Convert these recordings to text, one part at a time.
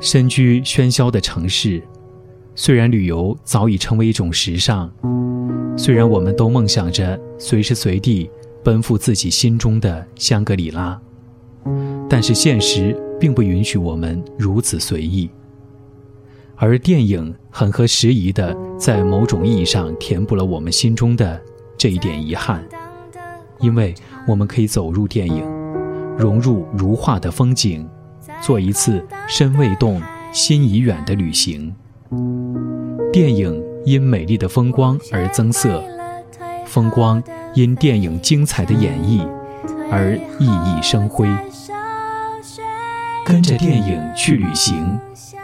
身居喧嚣的城市，虽然旅游早已成为一种时尚，虽然我们都梦想着随时随地奔赴自己心中的香格里拉，但是现实并不允许我们如此随意。而电影很合时宜的，在某种意义上填补了我们心中的这一点遗憾，因为我们可以走入电影，融入如画的风景。做一次身未动，心已远的旅行。电影因美丽的风光而增色，风光因电影精彩的演绎而熠熠生辉。跟着电影去旅行，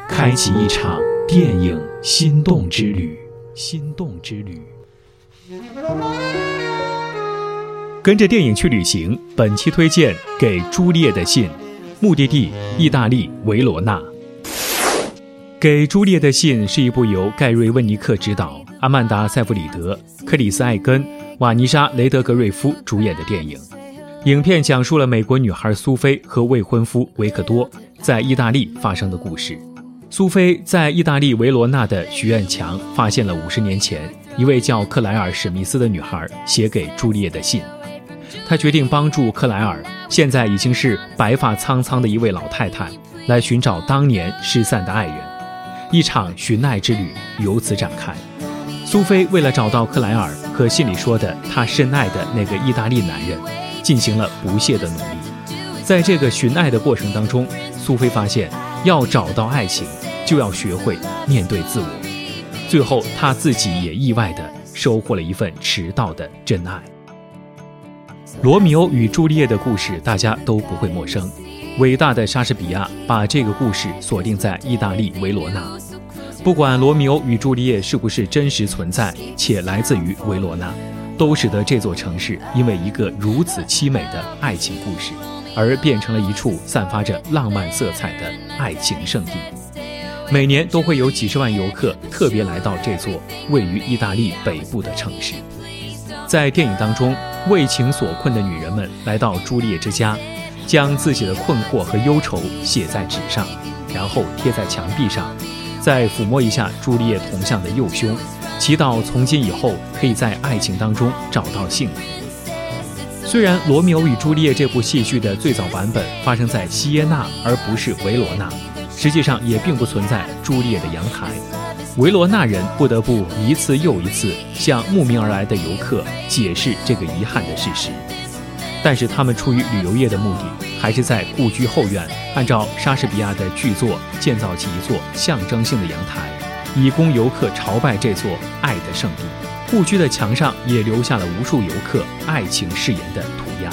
开启一场电影心动之旅。心动之旅。跟着电影去旅行，本期推荐给朱丽叶的信。目的地：意大利维罗纳。给朱丽叶的信是一部由盖瑞·温尼克执导、阿曼达·塞弗里德、克里斯·艾根、瓦尼莎·雷德格瑞夫主演的电影。影片讲述了美国女孩苏菲和未婚夫维克多在意大利发生的故事。苏菲在意大利维罗纳的许愿墙发现了五十年前一位叫克莱尔·史密斯的女孩写给朱丽叶的信。她决定帮助克莱尔。现在已经是白发苍苍的一位老太太，来寻找当年失散的爱人，一场寻爱之旅由此展开。苏菲为了找到克莱尔和信里说的她深爱的那个意大利男人，进行了不懈的努力。在这个寻爱的过程当中，苏菲发现要找到爱情，就要学会面对自我。最后，她自己也意外地收获了一份迟到的真爱。罗密欧与朱丽叶的故事，大家都不会陌生。伟大的莎士比亚把这个故事锁定在意大利维罗纳。不管罗密欧与朱丽叶是不是真实存在，且来自于维罗纳，都使得这座城市因为一个如此凄美的爱情故事，而变成了一处散发着浪漫色彩的爱情圣地。每年都会有几十万游客特别来到这座位于意大利北部的城市。在电影当中。为情所困的女人们来到朱丽叶之家，将自己的困惑和忧愁写在纸上，然后贴在墙壁上，再抚摸一下朱丽叶铜像的右胸，祈祷从今以后可以在爱情当中找到幸福。虽然《罗密欧与朱丽叶》这部戏剧的最早版本发生在西耶纳而不是维罗纳，实际上也并不存在朱丽叶的阳台。维罗纳人不得不一次又一次向慕名而来的游客解释这个遗憾的事实，但是他们出于旅游业的目的，还是在故居后院按照莎士比亚的剧作建造起一座象征性的阳台，以供游客朝拜这座爱的圣地。故居的墙上也留下了无数游客爱情誓言的涂鸦。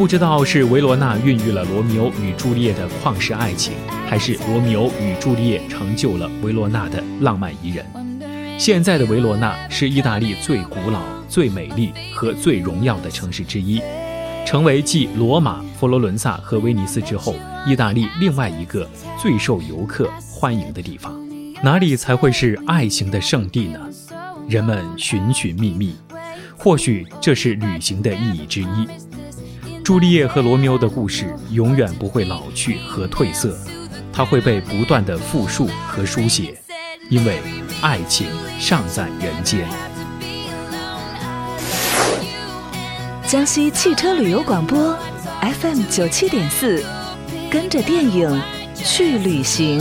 不知道是维罗纳孕育了罗密欧与朱丽叶的旷世爱情，还是罗密欧与朱丽叶成就了维罗纳的浪漫宜人。现在的维罗纳是意大利最古老、最美丽和最荣耀的城市之一，成为继罗马、佛罗伦萨和威尼斯之后，意大利另外一个最受游客欢迎的地方。哪里才会是爱情的圣地呢？人们寻寻觅觅，或许这是旅行的意义之一。朱丽叶和罗密欧的故事永远不会老去和褪色，它会被不断的复述和书写，因为爱情尚在人间。江西汽车旅游广播，FM 九七点四，跟着电影去旅行。